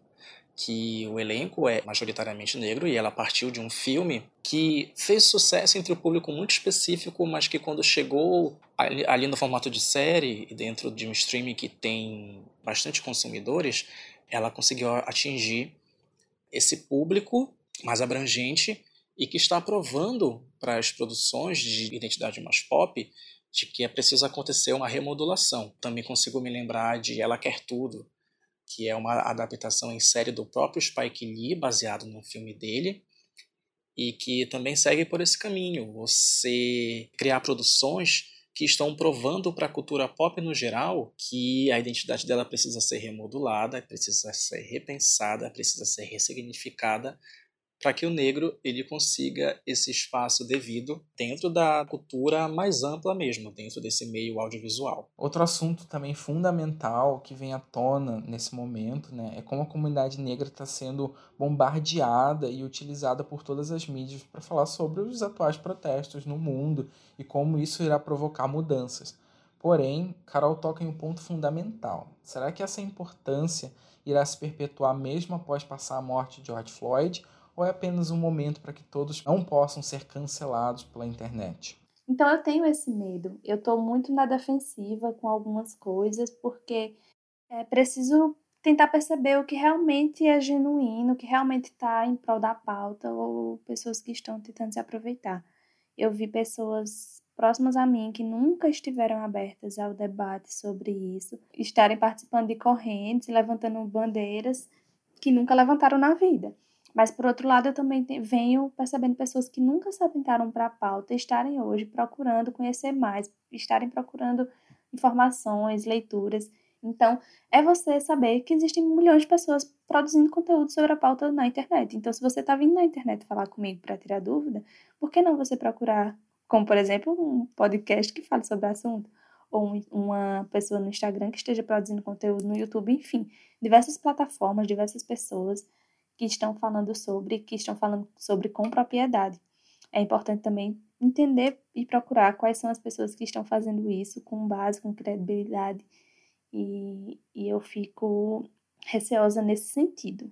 que o elenco é majoritariamente negro e ela partiu de um filme que fez sucesso entre o público muito específico, mas que quando chegou ali, ali no formato de série e dentro de um streaming que tem bastante consumidores, ela conseguiu atingir esse público mais abrangente e que está provando para as produções de identidade mais pop de que é preciso acontecer uma remodulação. Também consigo me lembrar de Ela Quer Tudo, que é uma adaptação em série do próprio Spike Lee, baseado no filme dele, e que também segue por esse caminho. Você criar produções que estão provando para a cultura pop no geral que a identidade dela precisa ser remodulada, precisa ser repensada, precisa ser ressignificada para que o negro ele consiga esse espaço devido dentro da cultura mais ampla mesmo, dentro desse meio audiovisual. Outro assunto também fundamental que vem à tona nesse momento né, é como a comunidade negra está sendo bombardeada e utilizada por todas as mídias para falar sobre os atuais protestos no mundo e como isso irá provocar mudanças. Porém, Carol toca em um ponto fundamental. Será que essa importância irá se perpetuar mesmo após passar a morte de George Floyd? Ou é apenas um momento para que todos não possam ser cancelados pela internet? Então eu tenho esse medo. Eu estou muito na defensiva com algumas coisas porque é preciso tentar perceber o que realmente é genuíno, o que realmente está em prol da pauta ou pessoas que estão tentando se aproveitar. Eu vi pessoas próximas a mim que nunca estiveram abertas ao debate sobre isso, estarem participando de correntes, levantando bandeiras que nunca levantaram na vida. Mas, por outro lado, eu também venho percebendo pessoas que nunca se atentaram para a pauta estarem hoje procurando conhecer mais, estarem procurando informações, leituras. Então, é você saber que existem milhões de pessoas produzindo conteúdo sobre a pauta na internet. Então, se você está vindo na internet falar comigo para tirar dúvida, por que não você procurar como por exemplo um podcast que fale sobre o assunto, ou um, uma pessoa no Instagram que esteja produzindo conteúdo no YouTube, enfim, diversas plataformas, diversas pessoas que estão falando sobre, que estão falando sobre com propriedade. É importante também entender e procurar quais são as pessoas que estão fazendo isso com base, com credibilidade, e, e eu fico receosa nesse sentido.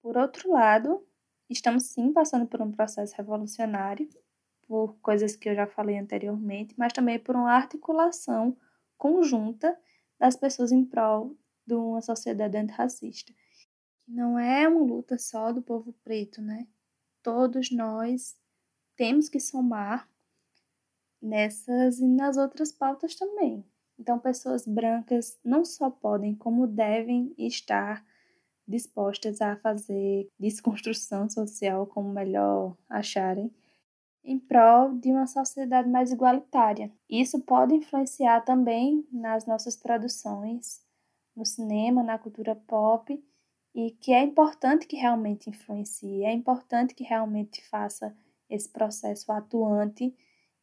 Por outro lado, estamos sim passando por um processo revolucionário, por coisas que eu já falei anteriormente, mas também por uma articulação conjunta das pessoas em prol de uma sociedade antirracista. Não é uma luta só do povo preto, né? Todos nós temos que somar nessas e nas outras pautas também. Então, pessoas brancas não só podem, como devem estar dispostas a fazer desconstrução social como melhor acharem, em prol de uma sociedade mais igualitária. Isso pode influenciar também nas nossas produções, no cinema, na cultura pop, e que é importante que realmente influencie, é importante que realmente faça esse processo atuante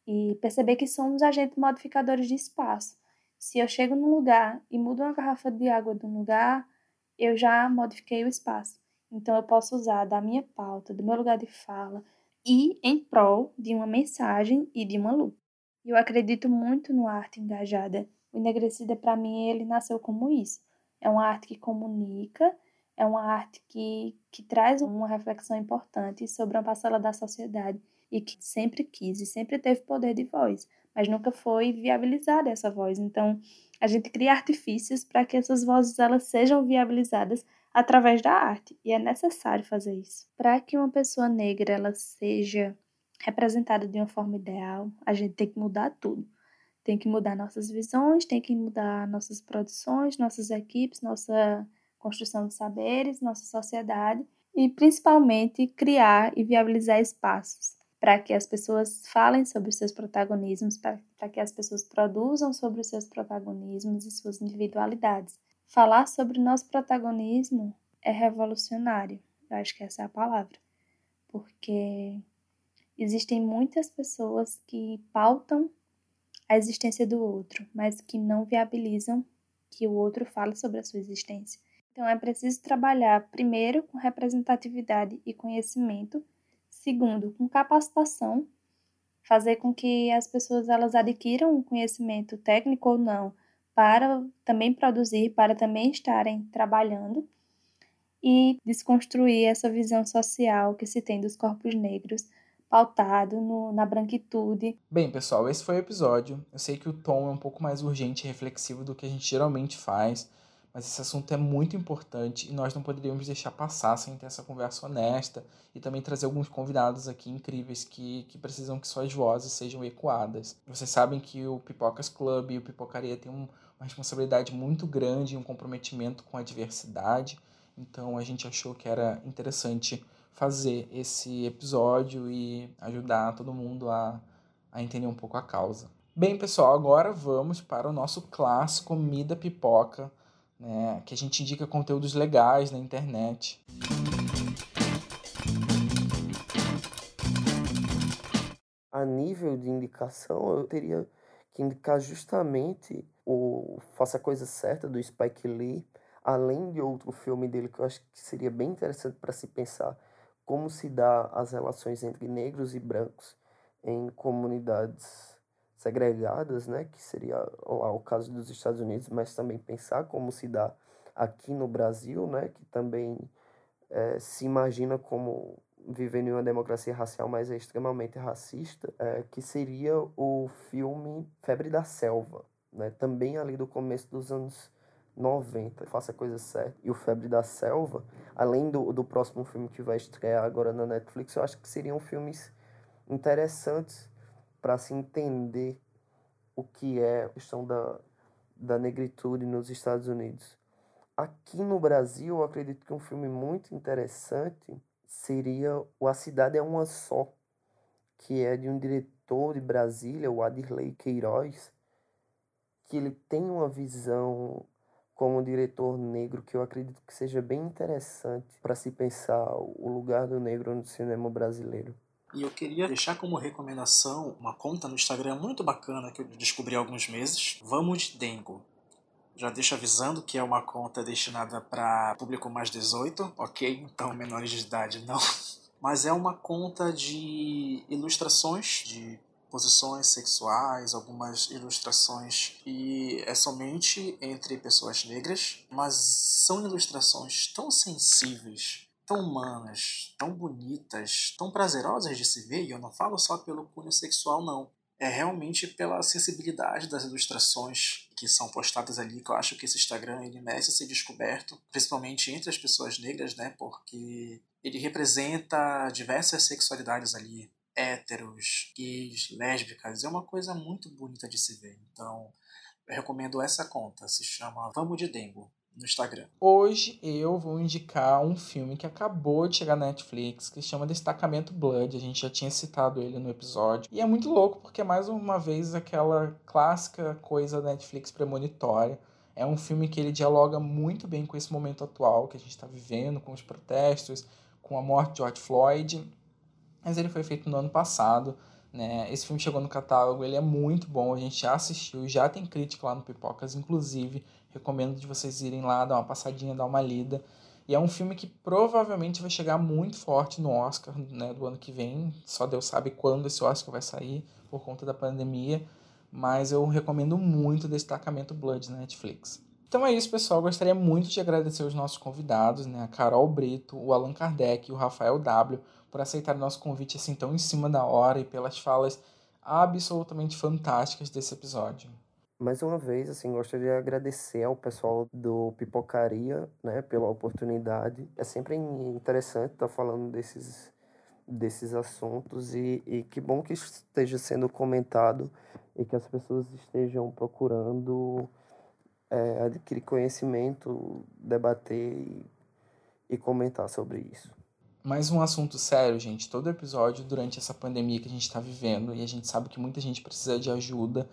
e perceber que somos agentes modificadores de espaço. Se eu chego num lugar e mudo uma garrafa de água de um lugar, eu já modifiquei o espaço. Então eu posso usar da minha pauta, do meu lugar de fala e em prol de uma mensagem e de uma luta. Eu acredito muito no arte engajada. O Enegrecida para mim ele nasceu como isso. É uma arte que comunica, é uma arte que, que traz uma reflexão importante sobre uma parcela da sociedade e que sempre quis e sempre teve poder de voz mas nunca foi viabilizada essa voz. Então, a gente cria artifícios para que essas vozes elas sejam viabilizadas através da arte, e é necessário fazer isso. Para que uma pessoa negra ela seja representada de uma forma ideal, a gente tem que mudar tudo. Tem que mudar nossas visões, tem que mudar nossas produções, nossas equipes, nossa construção de saberes, nossa sociedade e principalmente criar e viabilizar espaços para que as pessoas falem sobre os seus protagonismos, para que as pessoas produzam sobre os seus protagonismos e suas individualidades. Falar sobre o nosso protagonismo é revolucionário, eu acho que essa é a palavra, porque existem muitas pessoas que pautam a existência do outro, mas que não viabilizam que o outro fale sobre a sua existência. Então é preciso trabalhar primeiro com representatividade e conhecimento Segundo, com capacitação, fazer com que as pessoas elas adquiram um conhecimento técnico ou não para também produzir, para também estarem trabalhando e desconstruir essa visão social que se tem dos corpos negros pautado no, na branquitude. Bem, pessoal, esse foi o episódio. Eu sei que o tom é um pouco mais urgente e reflexivo do que a gente geralmente faz, mas esse assunto é muito importante e nós não poderíamos deixar passar sem ter essa conversa honesta e também trazer alguns convidados aqui incríveis que, que precisam que suas vozes sejam ecoadas. Vocês sabem que o Pipocas Club e o Pipocaria têm um, uma responsabilidade muito grande e um comprometimento com a diversidade, então a gente achou que era interessante fazer esse episódio e ajudar todo mundo a, a entender um pouco a causa. Bem, pessoal, agora vamos para o nosso clássico Mida Pipoca né, que a gente indica conteúdos legais na internet. A nível de indicação, eu teria que indicar justamente o Faça a Coisa Certa do Spike Lee, além de outro filme dele que eu acho que seria bem interessante para se pensar como se dá as relações entre negros e brancos em comunidades segregadas, né, que seria lá o caso dos Estados Unidos, mas também pensar como se dá aqui no Brasil, né, que também é, se imagina como vivendo em uma democracia racial, mas é extremamente racista, é, que seria o filme Febre da Selva, né, também ali do começo dos anos 90, Faça a Coisa Certa, e o Febre da Selva, além do, do próximo filme que vai estrear agora na Netflix, eu acho que seriam filmes interessantes para se entender o que é a questão da, da negritude nos Estados Unidos. Aqui no Brasil, eu acredito que um filme muito interessante seria O A Cidade é Uma Só, que é de um diretor de Brasília, o Adirley Queiroz, que ele tem uma visão como diretor negro que eu acredito que seja bem interessante para se pensar o lugar do negro no cinema brasileiro. E eu queria deixar como recomendação uma conta no Instagram muito bacana que eu descobri há alguns meses, Vamos de Dengo. Já deixo avisando que é uma conta destinada para público mais 18, ok? Então menores de idade não. Mas é uma conta de ilustrações de posições sexuais, algumas ilustrações e é somente entre pessoas negras, mas são ilustrações tão sensíveis, tão humanas, tão bonitas, tão prazerosas de se ver, e eu não falo só pelo cunho sexual não, é realmente pela sensibilidade das ilustrações que são postadas ali, que eu acho que esse Instagram ele merece ser descoberto, principalmente entre as pessoas negras, né? Porque ele representa diversas sexualidades ali, héteros, gays, lésbicas, é uma coisa muito bonita de se ver. Então, eu recomendo essa conta, se chama Vamos de Dengo no Instagram. Hoje eu vou indicar um filme que acabou de chegar na Netflix, que chama Destacamento Blood. A gente já tinha citado ele no episódio. E é muito louco porque é mais uma vez aquela clássica coisa da Netflix premonitória. É um filme que ele dialoga muito bem com esse momento atual que a gente está vivendo, com os protestos, com a morte de George Floyd. Mas ele foi feito no ano passado. Né? Esse filme chegou no catálogo, ele é muito bom, a gente já assistiu, já tem crítica lá no Pipocas, inclusive. Recomendo de vocês irem lá, dar uma passadinha, dar uma lida. E é um filme que provavelmente vai chegar muito forte no Oscar né, do ano que vem. Só Deus sabe quando esse Oscar vai sair, por conta da pandemia. Mas eu recomendo muito o Destacamento Blood na Netflix. Então é isso, pessoal. Gostaria muito de agradecer os nossos convidados, né? A Carol Brito, o Allan Kardec e o Rafael W, por aceitar o nosso convite assim tão em cima da hora e pelas falas absolutamente fantásticas desse episódio. Mais uma vez, assim, gostaria de agradecer ao pessoal do Pipocaria, né, pela oportunidade. É sempre interessante estar falando desses, desses assuntos e, e que bom que esteja sendo comentado e que as pessoas estejam procurando é, adquirir conhecimento, debater e, e comentar sobre isso. Mais um assunto sério, gente. Todo episódio durante essa pandemia que a gente está vivendo e a gente sabe que muita gente precisa de ajuda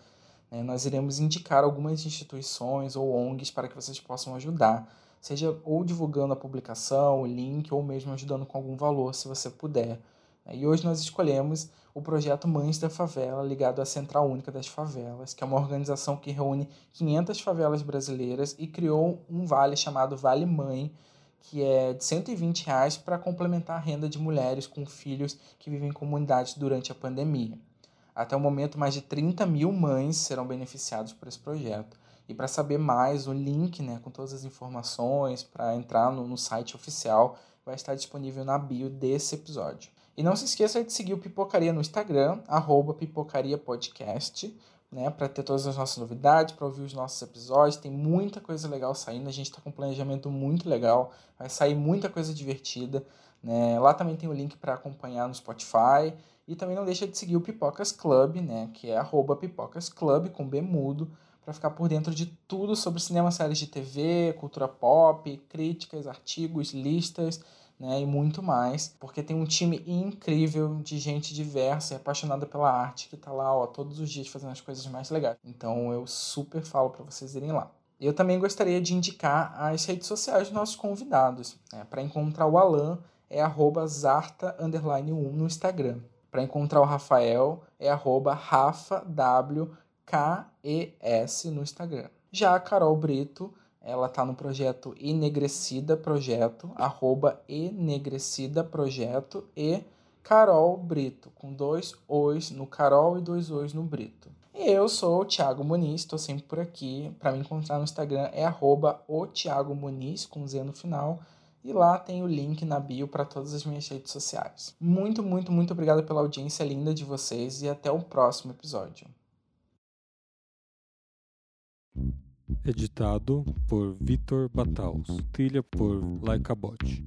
é, nós iremos indicar algumas instituições ou ONGs para que vocês possam ajudar, seja ou divulgando a publicação, o link, ou mesmo ajudando com algum valor, se você puder. É, e hoje nós escolhemos o projeto Mães da Favela, ligado à Central Única das Favelas, que é uma organização que reúne 500 favelas brasileiras e criou um vale chamado Vale Mãe, que é de 120 reais para complementar a renda de mulheres com filhos que vivem em comunidades durante a pandemia. Até o momento, mais de 30 mil mães serão beneficiadas por esse projeto. E para saber mais, o link né, com todas as informações para entrar no, no site oficial vai estar disponível na bio desse episódio. E não se esqueça de seguir o Pipocaria no Instagram, arroba pipocariapodcast, né, para ter todas as nossas novidades, para ouvir os nossos episódios. Tem muita coisa legal saindo, a gente está com um planejamento muito legal, vai sair muita coisa divertida. Né? Lá também tem o link para acompanhar no Spotify e também não deixa de seguir o Pipocas Club, né, que é arroba Pipocas Club, com B mudo, para ficar por dentro de tudo sobre cinema, séries de TV, cultura pop, críticas, artigos, listas, né, e muito mais, porque tem um time incrível de gente diversa e apaixonada pela arte que está lá, ó, todos os dias fazendo as coisas mais legais. Então eu super falo para vocês irem lá. Eu também gostaria de indicar as redes sociais dos nossos convidados. Né? Para encontrar o Alan é arroba zarta 1 no Instagram. Para encontrar o Rafael é rafawkes no Instagram. Já a Carol Brito, ela tá no projeto Enegrecida Projeto, arroba Enegrecida Projeto e Carol Brito, com dois O's no Carol e dois O's no Brito. E eu sou o Thiago Muniz, estou sempre por aqui. Para me encontrar no Instagram é arroba o Muniz, com Z no final. E lá tem o link na bio para todas as minhas redes sociais. Muito, muito, muito obrigado pela audiência linda de vocês e até o próximo episódio. Editado por Vitor Bataus. Trilha por Laika Bot.